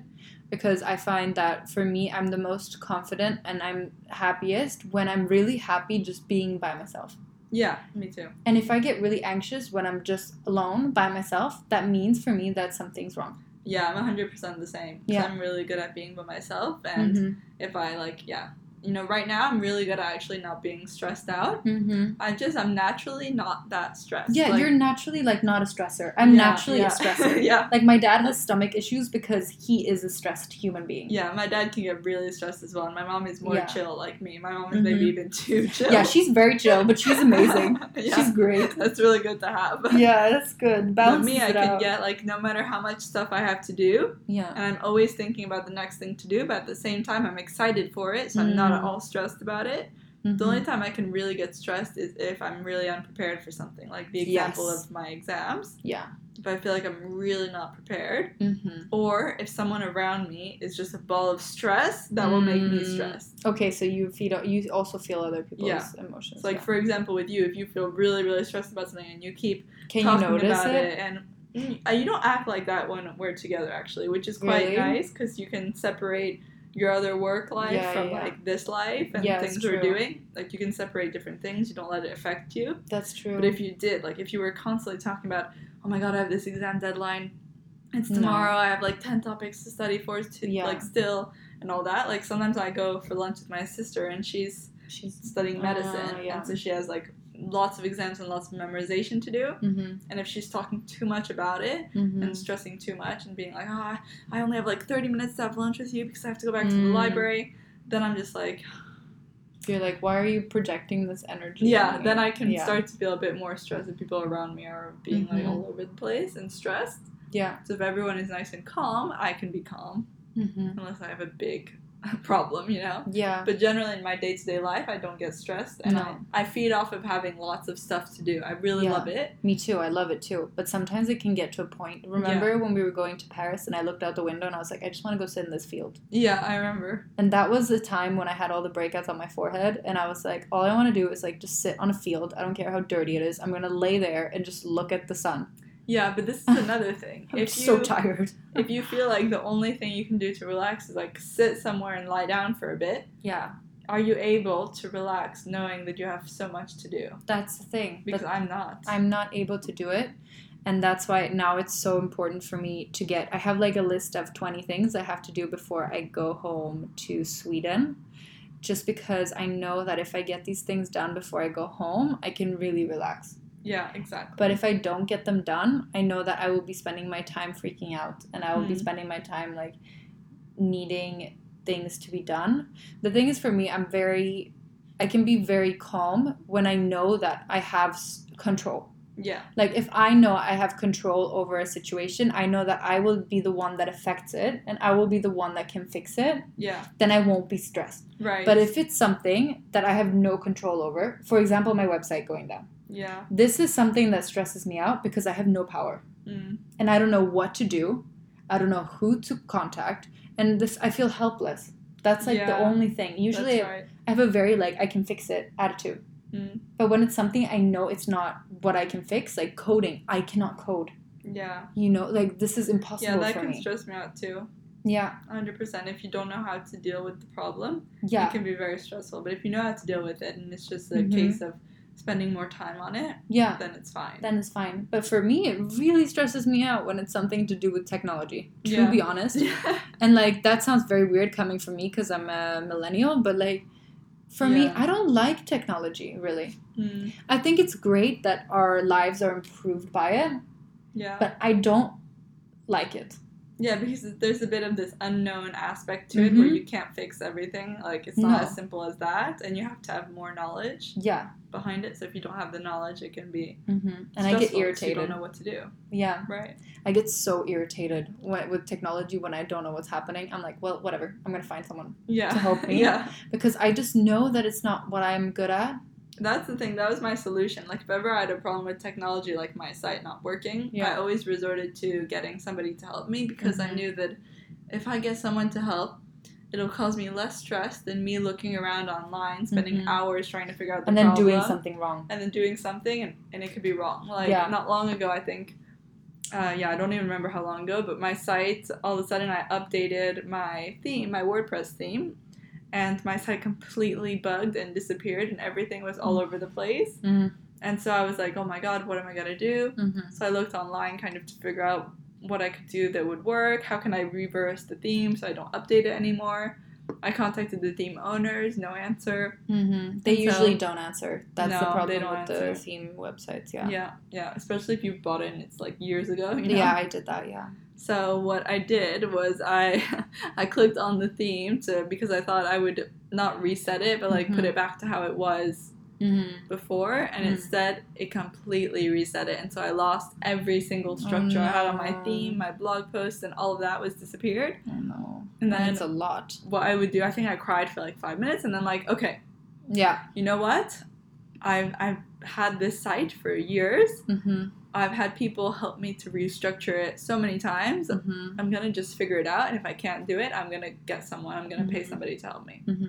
because I find that for me I'm the most confident and I'm happiest when I'm really happy just being by myself. Yeah, me too. And if I get really anxious when I'm just alone by myself, that means for me that something's wrong. Yeah, I'm 100% the same Yeah. I'm really good at being by myself, and Mhm. if I like, yeah, you know, right now I'm really good at actually not being stressed out. Mhm. I just I'm naturally not that stressed. Yeah, Like, you're naturally like not a stressor. I'm yeah, naturally yeah. a stressor. yeah. Like my dad has stomach issues because he is a stressed human being. Yeah, my dad can get really stressed as well, and my mom is more Yeah. chill like me. My mom is maybe Mhm. even too chill. Yeah, she's very chill, but she's amazing. She's great. that's really good to have. Yeah, that's good. But Balance me, I can out. get like no matter how much stuff I have to do, Yeah. and I'm always thinking about the next thing to do. But at the same time, I'm excited for it, so I'm not at Mm. all stressed about it. Mhm. The only time I can really get stressed is if I'm really unprepared for something, like the example Yes. of my exams. Yeah. If I feel like I'm really not prepared, Mhm. or if someone around me is just a ball of stress, that will make me Mm. stressed. Okay, so you feel you also feel other people's Yeah. emotions. So, like yeah. for example, with you, if you feel really, really stressed about something and you keep Can you talking notice about it? it, and mm, uh, you don't act like that when we're together, actually, which is quite Really? nice because you can separate your other work life Yeah, from yeah. like this life and Yeah, things we're doing. Like you can separate different things. You don't let it affect you. That's true. But if you did, like if you were constantly talking about, oh my god, I have this exam deadline. It's No. tomorrow. I have like ten topics to study for. To like still and all that. Like sometimes I go for lunch with my sister and she's she's studying medicine, Ah, yeah. and so she has like lots of exams and lots of memorization to do. Mhm. And if she's talking too much about it Mhm. and stressing too much and being like, ah, I only have like thirty minutes to have lunch with you because I have to go back to the Mm. library, then I'm just like, You're like, why are you projecting this energy? yeah. Then? I can yeah. start to feel a bit more stressed if people around me are being like Mhm. all over the place and stressed. Yeah. So if everyone is nice and calm, I can be calm Mhm. unless I have a big problem, you know. Yeah. But generally in my day to day life, I don't get stressed, and No. I, I feed off of having lots of stuff to do. I really Yeah. love it. Me too. I love it too. But sometimes it can get to a point. Remember when we were going to Paris and I looked out the window and I was like, I just want to go sit in this field. Yeah, I remember. And that was the time when I had all the breakouts on my forehead and I was like, all I want to do is like just sit on a field. I don't care how dirty it is. I'm going to lay there and just look at the sun. Yeah, but this is another thing. I'm if so you tired. if you feel like the only thing you can do to relax is like sit somewhere and lie down for a bit, Yeah, are you able to relax knowing that you have so much to do? that's the thing. Because But I'm not. I'm not able to do it. And that's why now it's so important for me to get. I have like a list of 20 things I have to do before I go home to Sweden. Just because I know that if I get these things done before I go home, I can really relax. Yeah, exactly. But if I don't get them done, I know that I will be spending my time freaking out and I will be Mm. spending my time like needing things to be done. The thing is for me, I'm very I can be very calm when I know that I have s- control. yeah, Like if I know I have control over a situation, I know that I will be the one that affects it and I will be the one that can fix it, yeah, then I won't be stressed. right. But if it's something that I have no control over, for example, my website going down. Yeah, This is something that stresses me out because I have no power mm, and I don't know what to do. I don't know who to contact and this I feel helpless. That's like the only thing. Usually right. I have a very like I can fix it attitude. Mm. But when it's something I know it's not what I can fix, like coding, I cannot code. Yeah, You know, like this is impossible yeah, that can me. stress me out too. Yeah, 100%. If you don't know how to deal with the problem, yeah, it can be very stressful. But if you know how to deal with it and it's just a Mhm. case of spending more time on it, yeah. then it's fine. Then it's fine. But for me, it really stresses me out when it's something to do with technology. To Yeah. be honest, and like that sounds very weird coming from me because I'm a millennial. But like, for me, I don't like technology really. Mm, I think it's great that our lives are improved by it, yeah. but I don't like it. Yeah, because there's a bit of this unknown aspect to it where Mhm. you can't fix everything. Like it's not No. as simple as that, and you have to have more knowledge Yeah, behind it. So if you don't have the knowledge, it can be hmm and I get irritated. You don't know what to do. Yeah, Right. I get so irritated when, with technology when I don't know what's happening. I'm like, well, whatever. I'm gonna find someone Yeah. To help me? yeah. because I just know that it's not what I'm good at. That's the thing. That was my solution. Like if ever I had a problem with technology, like my site not working, Yeah. I always resorted to getting somebody to help me because I Mhm. knew that if I get someone to help. It'll cause me less stress than me looking around online, spending Mhm. hours trying to figure out the and then problem. doing something wrong. and then doing something and, and it could be wrong. Like Yeah. not long ago, I think. Uh, yeah, I don't even remember how long ago, but my site all of a sudden I updated my theme, my WordPress theme, and my site completely bugged and disappeared, and everything was all over the place. Mm. And so I was like, oh my god, what am I gonna do? Mm-hmm. So I looked online kind of to figure out what I could do that would work. How can I reverse the theme so I don't update it anymore? I contacted the theme owners, no answer. Mm-hmm. They And so- usually don't answer. That's No, the problem with the theme websites. Yeah. Yeah, yeah, especially if you bought it and it's like years ago. You know? Yeah, I did that. Yeah. So what I did was I I clicked on the theme to because I thought I would not reset it but like put Mhm. it back to how it was Mm-hmm. before and Mm. instead it completely reset it and so I lost every single structure I had on my theme, my blog posts and all of that was disappeared. I know. And then- it's a lot. What I would do, I think I cried for like 5 minutes and then like, okay, Yeah. you know what? I've I've had this site for years. Mm-hmm. I've had people help me to restructure it so many times. Mm-hmm. I'm gonna just figure it out, and if I can't do it, I'm gonna get someone. I'm gonna pay Mhm. somebody to help me. Mm-hmm.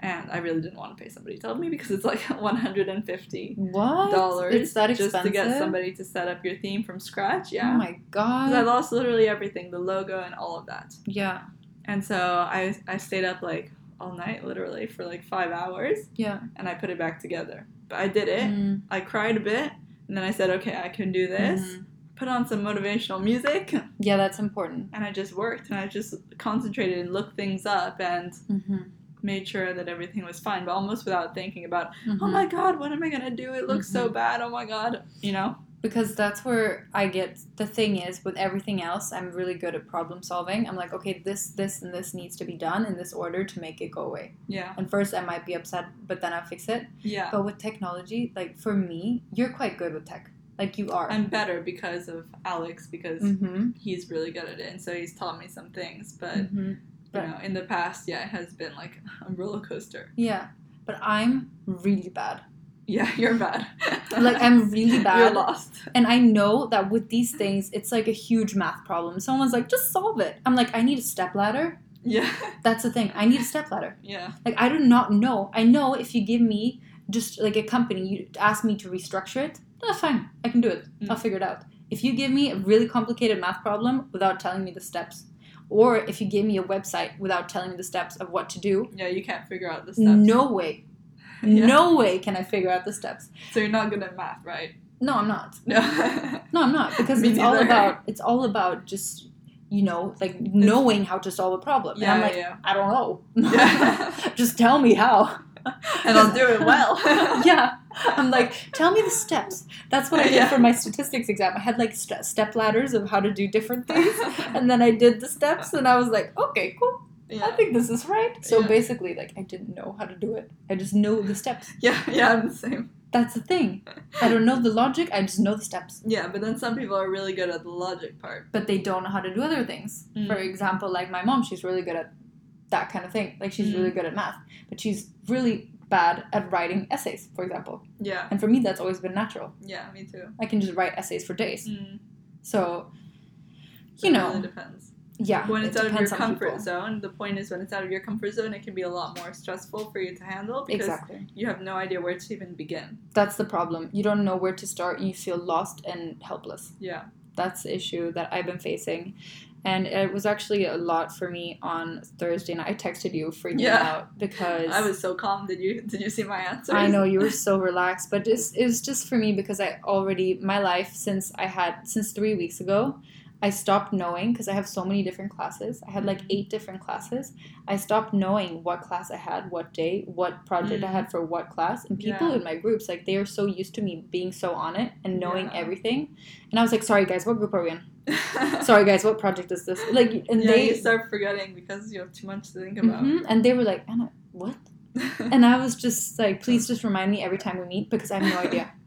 And I really didn't want to pay somebody to help me because it's like 150 What? dollars It's that just to get somebody to set up your theme from scratch. Yeah, Oh my God. because I lost literally everything, the logo and all of that. Yeah. And so I I stayed up like all night, literally for like five hours, Yeah. and I put it back together. But I did it. Mm. I cried a bit, and then I said, okay, I can do this. Mhm. Put on some motivational music, Yeah, that's important. and I just worked, and I just concentrated and looked things up and Mm-hmm. made sure that everything was fine, but almost without thinking about, Mm-hmm. oh my god, what am I gonna do? It looks so bad. Oh my god, you know? Because that's where I get the thing is with everything else I'm really good at problem solving. I'm like, okay, this this and this needs to be done in this order to make it go away. Yeah, And first I might be upset, but then I'll fix it. yeah. But with technology, like for me, you're quite good with tech. Like you are. I'm better because of Alex because mm-hmm. he's really good at it, and so he's taught me some things. But mm-hmm. you know, in the past, yeah, it has been like a roller coaster. Yeah. But I'm really bad. Yeah, you're bad. Like I'm really You're bad. lost. And I know that with these things, it's like a huge math problem. Someone's like, just solve it. I'm like, I need a step ladder. Yeah, That's the thing. I need a step ladder. yeah, Like I do not know. I know if you give me just like a company, you ask me to restructure it, that's fine. I can do it. Mm. I'll figure it out. If you give me a really complicated math problem without telling me the steps, or if you give me a website without telling me the steps of what to do, Yeah, you can't figure out the steps. no way, Yeah. no way can I figure out the steps. So you're not good at math, right? No, I'm not. No. No, I'm not because Me it's all about it's all about just you know like knowing how to solve a problem. yeah, and I'm like, yeah. I don't know. Yeah. just tell me how. And I'll do it well. yeah. I'm like, tell me the steps. That's what I did Yeah. for my statistics exam. I had like st- step ladders of how to do different things, and then I did the steps, and I was like, okay, cool. I think this is right. So Yeah. basically, like, I didn't know how to do it. I just know the steps. yeah, yeah, I'm the same. That's the thing. I don't know the logic. I just know the steps. Yeah, but then some people are really good at the logic part. But they don't know how to do other things. Mm. For example, like my mom, she's really good at that kind of thing. Like she's Mm. really good at math, but she's really bad at writing essays, for example. Yeah, And for me, that's always been natural. yeah, me too. I can just write essays for days. Mm. So, So you it know, really depends. Yeah, When it it's out of your comfort people. zone, the point is when it's out of your comfort zone, it can be a lot more stressful for you to handle because Exactly. you have no idea where to even begin. That's the problem. You don't know where to start. You feel lost and helpless. Yeah. That's the issue that I've been facing. And it was actually a lot for me on Thursday night. I texted you freaking Yeah. out because I was so calm. Did you did you see my answer? I know you were so relaxed, but it was just for me because I already my life since I had since three weeks ago, I stopped knowing because I have so many different classes. I had like eight different classes. I stopped knowing what class I had, what day, what project I Mm. had for what class. And people Yeah. in my groups, like they are so used to me being so on it and knowing Yeah. everything. And I was like, sorry guys, what group are we in? Sorry guys, what project is this? Like, and yeah, they you start forgetting because you have too much to think about. Mhm, and they were like, Anna, what? And I was just like, please just remind me every time we meet because I have no idea.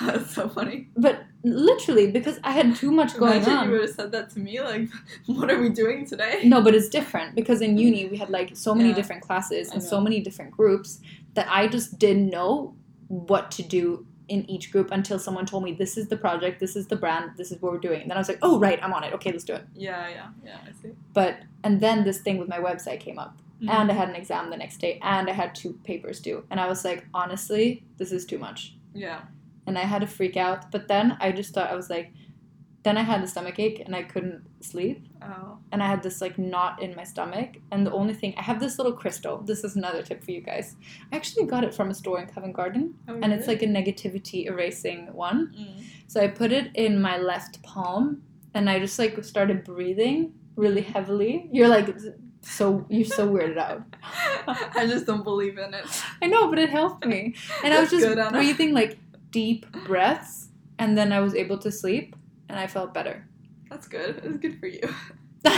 That's so funny. But literally, because I had too much going Imagine on. you would have said that to me. Like, what are we doing today? No, but it's different because in uni we had like so many Yeah. different classes and so many different groups that I just didn't know what to do in each group until someone told me this is the project, this is the brand, this is what we're doing. And then I was like, oh right, I'm on it. Okay, let's do it. Yeah, yeah, yeah. I see. But and then this thing with my website came up, Mm-hmm. and I had an exam the next day, and I had two papers due, and I was like, honestly, this is too much. yeah, and I had to freak out. But then I just thought I was like, then I had a stomach ache and I couldn't sleep, oh, and I had this like knot in my stomach. And the only thing I have this little crystal. This is another tip for you guys. I actually got it from a store in Covent Garden, oh and it's like a negativity erasing one. Mm. So I put it in my left palm, and I just like started breathing really heavily. You're like. So you're so weirded out. I just don't believe in it. I know, but it helped me. And I was just good, breathing like deep breaths, and then I was able to sleep, and I felt better. That's good. It's good for you.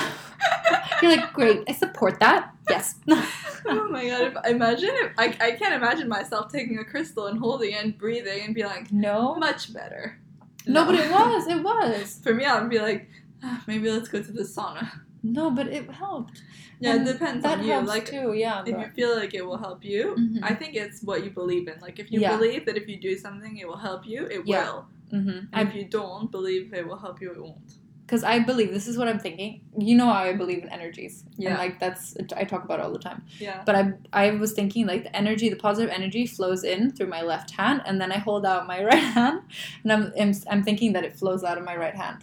You're like, great, I support that. Yes. oh my god! If, imagine if I, I can't imagine myself taking a crystal and holding it and breathing and be like, no. much better. No, but it was. It was. For me, I would be like, "Ah, maybe let's go to the sauna. No, but it helped. Yeah, And it depends on you. Like, too. Yeah. if you feel like it will help you, Mhm. I think it's what you believe in. Like, if you Yeah. believe that if you do something, it will help you, it Yeah. will. Mhm. And if you don't believe it will help you, it won't. Because I believe this is what I'm thinking. You know, I believe in energies. Yeah. And like that's I talk about it all the time. Yeah. But I I was thinking like the energy, the positive energy flows in through my left hand, and then I hold out my right hand, and I'm I'm, I'm thinking that it flows out of my right hand.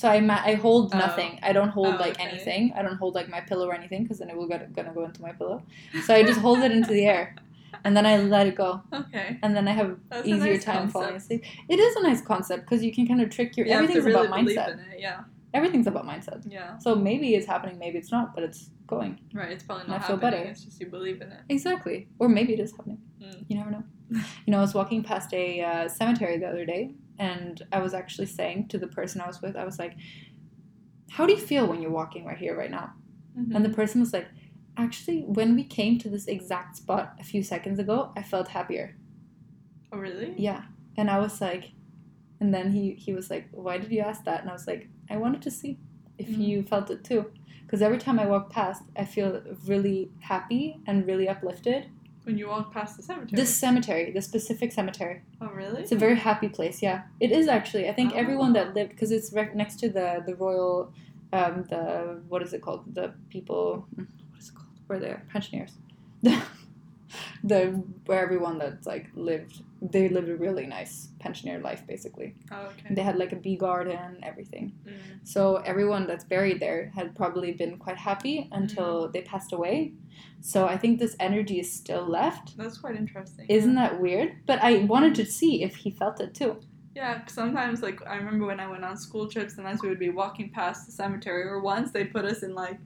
So I ma- I hold Oh. nothing. I don't hold Oh, like okay. anything. I don't hold like my pillow or anything because then it will get, gonna go into my pillow. So I just hold it into the air, and then I let it go, Okay. and then I have That's easier nice time concept. falling asleep. It is a nice concept because you can kind of trick your You have everything's really about mindset. in it. Yeah. Everything's about mindset. Yeah. So maybe it's happening, maybe it's not, but it's going. Right. It's probably And not I feel happening. better. It's just you believe in it. Exactly. Or maybe it is happening. Mm. You never know. You know, I was walking past a uh, cemetery the other day, and I was actually saying to the person I was with, I was like, How do you feel when you're walking right here, right now? Mhm. And the person was like, Actually, when we came to this exact spot a few seconds ago, I felt happier. oh, really? Yeah. And I was like, and then he, he was like, Why did you ask that? And I was like, I wanted to see if Mhm. you felt it too. Because every time I walk past, I feel really happy and really uplifted. When you walk past the cemetery. This cemetery, this specific cemetery, Oh, really? it's a very happy place. Yeah, it is actually. I think Oh. everyone that lived, because it's right next to the the royal, um, the what is it called? The people, what is it called? Where they're pensioners. the where everyone that's like lived they lived a really nice pensioner life basically. Oh, okay. They had like a bee garden, everything. Mm. So everyone that's buried there had probably been quite happy until they passed away. So I think this energy is still left. That's quite interesting. Isn't that weird? But I wanted to see if he felt it too. Yeah, sometimes like I remember when I went on school trips, sometimes we would be walking past the cemetery, or once they put us in like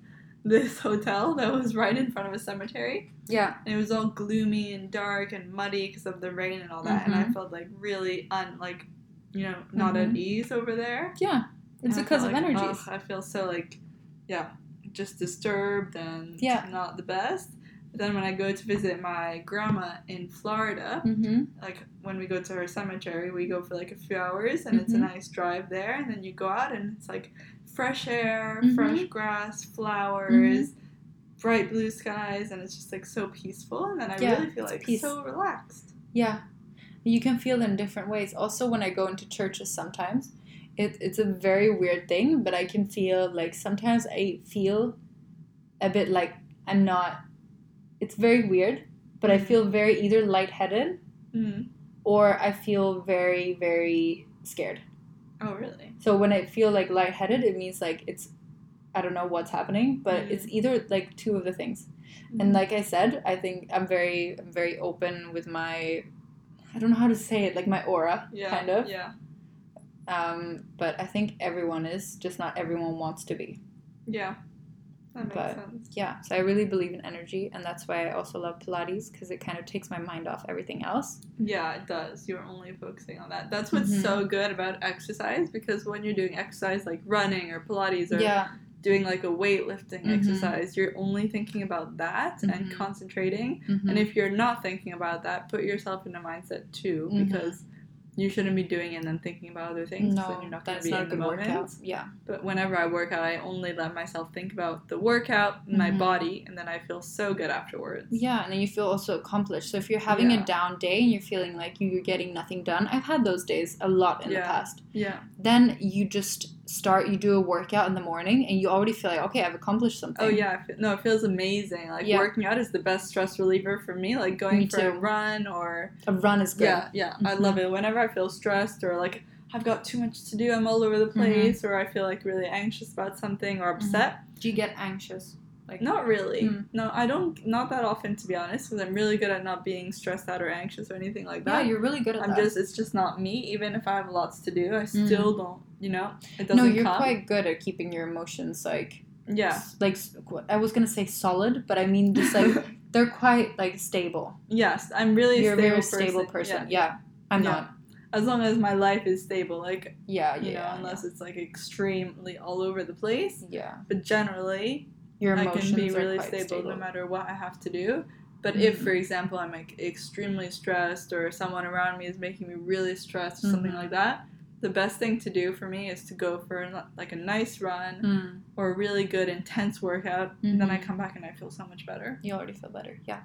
this hotel that was right in front of a cemetery, Yeah. and it was all gloomy and dark and muddy because of the rain and all that, and I Mhm. felt like really un like, you know, not at Mhm. ease over there. Yeah. It's And because of like, energies. ugh, I feel so like, yeah, just disturbed and Yeah. not the best. Then when I go to visit my grandma in Florida, Mm-hmm. like when we go to her cemetery, we go for like a few hours and it's a Mhm. nice drive there. And then you go out and it's like fresh air, Mhm. fresh grass, flowers, bright blue skies, and it's just like so peaceful. And then I Yeah, really feel like peace. so relaxed. Yeah. You can feel them different ways. Also, when I go into churches sometimes, it, it's a very weird thing, but I can feel like sometimes I feel a bit like I'm not. It's very weird, but I Mhm. feel very either lightheaded Mm. or I feel very, very scared. Oh, really? So when I feel like lightheaded, it means like it's, I don't know what's happening, but Mm. it's either like two of the things. And like I said, I think I'm very, I'm very open with my, I don't know how to say it, like my aura, yeah, kind of. Yeah. Um, but I think everyone is, just not everyone wants to be. Yeah. That But- sense. Yeah, so I really believe in energy, and that's why I also love Pilates because it kind of takes my mind off everything else. Yeah, it does. You're only focusing on that. That's what's Mhm. so good about exercise because when you're doing exercise like running or Pilates or Yeah, doing like a weightlifting Mhm. exercise, you're only thinking about that and Mhm. concentrating. And if you're not thinking about that, put yourself in a mindset too Mhm. because you shouldn't be doing it and then thinking about other things. no, you're not going to that's be in the moment. workout. Yeah, But whenever I work out, I only let myself think about the workout, my Mhm. body, and then I feel so good afterwards. yeah, and then you feel also accomplished. So if you're having Yeah. a down day and you're feeling like you're getting nothing done, I've had those days a lot in Yeah. the past. Yeah. Then you just start, you do a workout in the morning, and you already feel like, okay, I've accomplished something. Oh yeah, no, it feels amazing. Like Yeah. working out is the best stress reliever for me. Like going Me for a run or a run is good. yeah, yeah, I Mhm. love it. Whenever I feel stressed or like I've got too much to do, I'm all over the Mm-hmm. place, or I feel like really anxious about something or upset. Do you get anxious? Like Not really. Mm. No, I don't. Not that often, to be honest, because I'm really good at not being stressed out or anxious or anything like that. yeah, you're really good at that. I'm that. just. It's just not me. Even if I have lots to do, I Mm. still don't. You know, it doesn't no, you're come. quite good at keeping your emotions like yeah. s- like i was gonna say solid, but I mean just like they're quite like stable. yes, I'm really. You're a stable very stable person. Yeah, I'm Yeah. not. As long as my life is stable, like Yeah, you yeah, know, unless it's like extremely all over the place. yeah. But generally, Your emotions I can be really stable, stable. no matter what I have to do. But if, Mhm. for example, I'm like extremely stressed or someone around me is making me really stressed or something Mhm. like that, the best thing to do for me is to go for like a nice run Mm, or a really good intense workout. And then I Mhm. come back and I feel so much better. you already feel better. Yeah,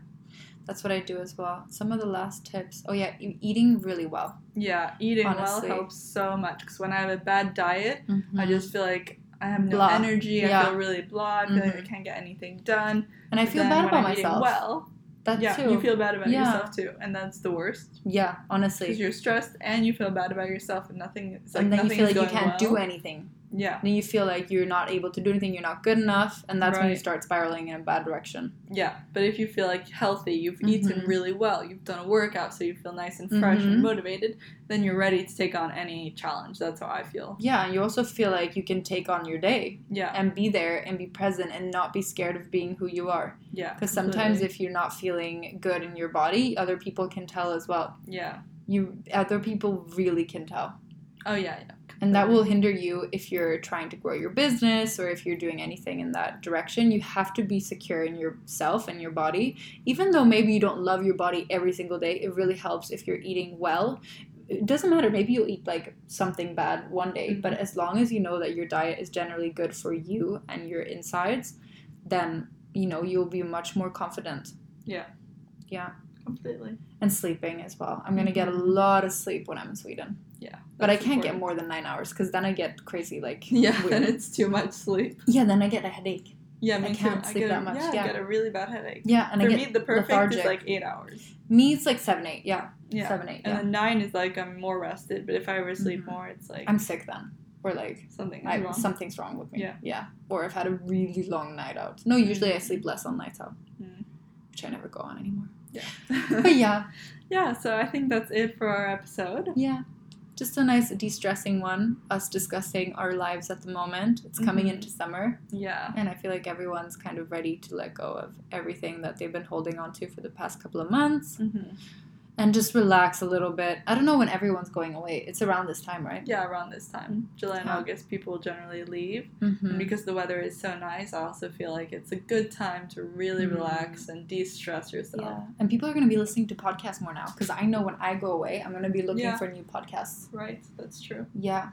that's what I do as well. Some of the last tips. Oh yeah, eating really well. Yeah, eating Honestly. well helps so much because when I have a bad diet, I Mhm. just feel like I have no Blah. energy. Yeah. I feel really blah. I feel like I Mhm. can't get anything done. and I feel bad about myself. Well, that yeah, too. you feel bad about Yeah. yourself too, and that's the worst yeah, honestly, because you're stressed and you feel bad about yourself, and nothing. It's like and then you feel like you can't do well. anything. Yeah, Then you feel like you're not able to do anything. You're not good enough, and that's when you start spiraling in a bad direction. yeah. But if you feel like healthy, you've eaten Mhm. really well, you've done a workout, so you feel nice and fresh Mhm. and motivated, then you're ready to take on any challenge. That's how I feel. Yeah, you also feel like you can take on your day Yeah, and be there and be present and not be scared of being who you are. yeah. Because sometimes if you're not feeling good in your body, other people can tell as well. yeah. You other people really can tell. Oh yeah, yeah. And that will hinder you if you're trying to grow your business or if you're doing anything in that direction. You have to be secure in yourself and your body. Even though maybe you don't love your body every single day, it really helps if you're eating well. It doesn't matter, maybe you'll eat like something bad one day, Mhm. but as long as you know that your diet is generally good for you and your insides, then you know you'll be much more confident. Yeah. Yeah. completely. And sleeping as well. I'm gonna get a Mhm. lot of sleep when I'm in Sweden. Yeah, But I can't get more than nine hours because then I get crazy like Yeah, weird. then it's too much sleep. Yeah, then I get a headache. Yeah, me I can't too. sleep I get that a, much, Yeah, yeah. I get a really bad headache. Yeah, and For I me, the perfect lethargic. is like eight hours. Me, it's like seven, eight. Yeah, Yeah. seven, eight. And Yeah, then nine is like I'm more rested, but if I ever sleep Mhm. more, it's like I'm sick then, or like something I, wrong. something's wrong with me. Yeah. yeah, or I've had a really long night out. No, usually I Mhm. sleep less on nights out, Mm. which I never go on anymore. yeah. But yeah, yeah, so I think that's it for our episode. yeah. Just a nice de-stressing one. Us discussing our lives at the moment. It's coming Mhm. into summer, Yeah. and I feel like everyone's kind of ready to let go of everything that they've been holding on to for the past couple of months, hmm and just relax a little bit. I don't know when everyone's going away. It's around this time, right? Yeah, around this time, July and Yeah. August, people generally leave. Mm-hmm. And because the weather is so nice, I also feel like it's a good time to really Mm. relax and de-stress yourself. Yeah, and people are going to be listening to podcasts more now because I know when I go away, I'm going to be looking Yeah. for new podcasts. Right, that's true. Yeah.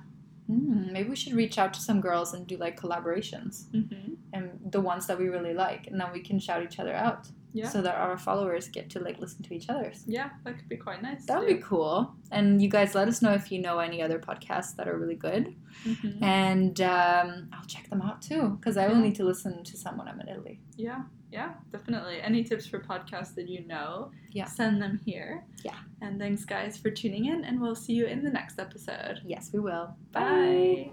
Mm, maybe we should reach out to some girls and do like collaborations hmm and the ones that we really like, and then we can shout each other out Yeah. so that our followers get to like listen to each other's. Yeah, that could be quite nice. That would be cool. And you guys let us know if you know any other podcasts that are really good. hmm And um, I'll check them out too because I will need to listen to some when I'm in Italy. Yeah, yeah, definitely. Any tips for podcasts that you know, Yeah. send them here. Yeah. And thanks, guys, for tuning in, and we'll see you in the next episode. Yes, we will. Bye.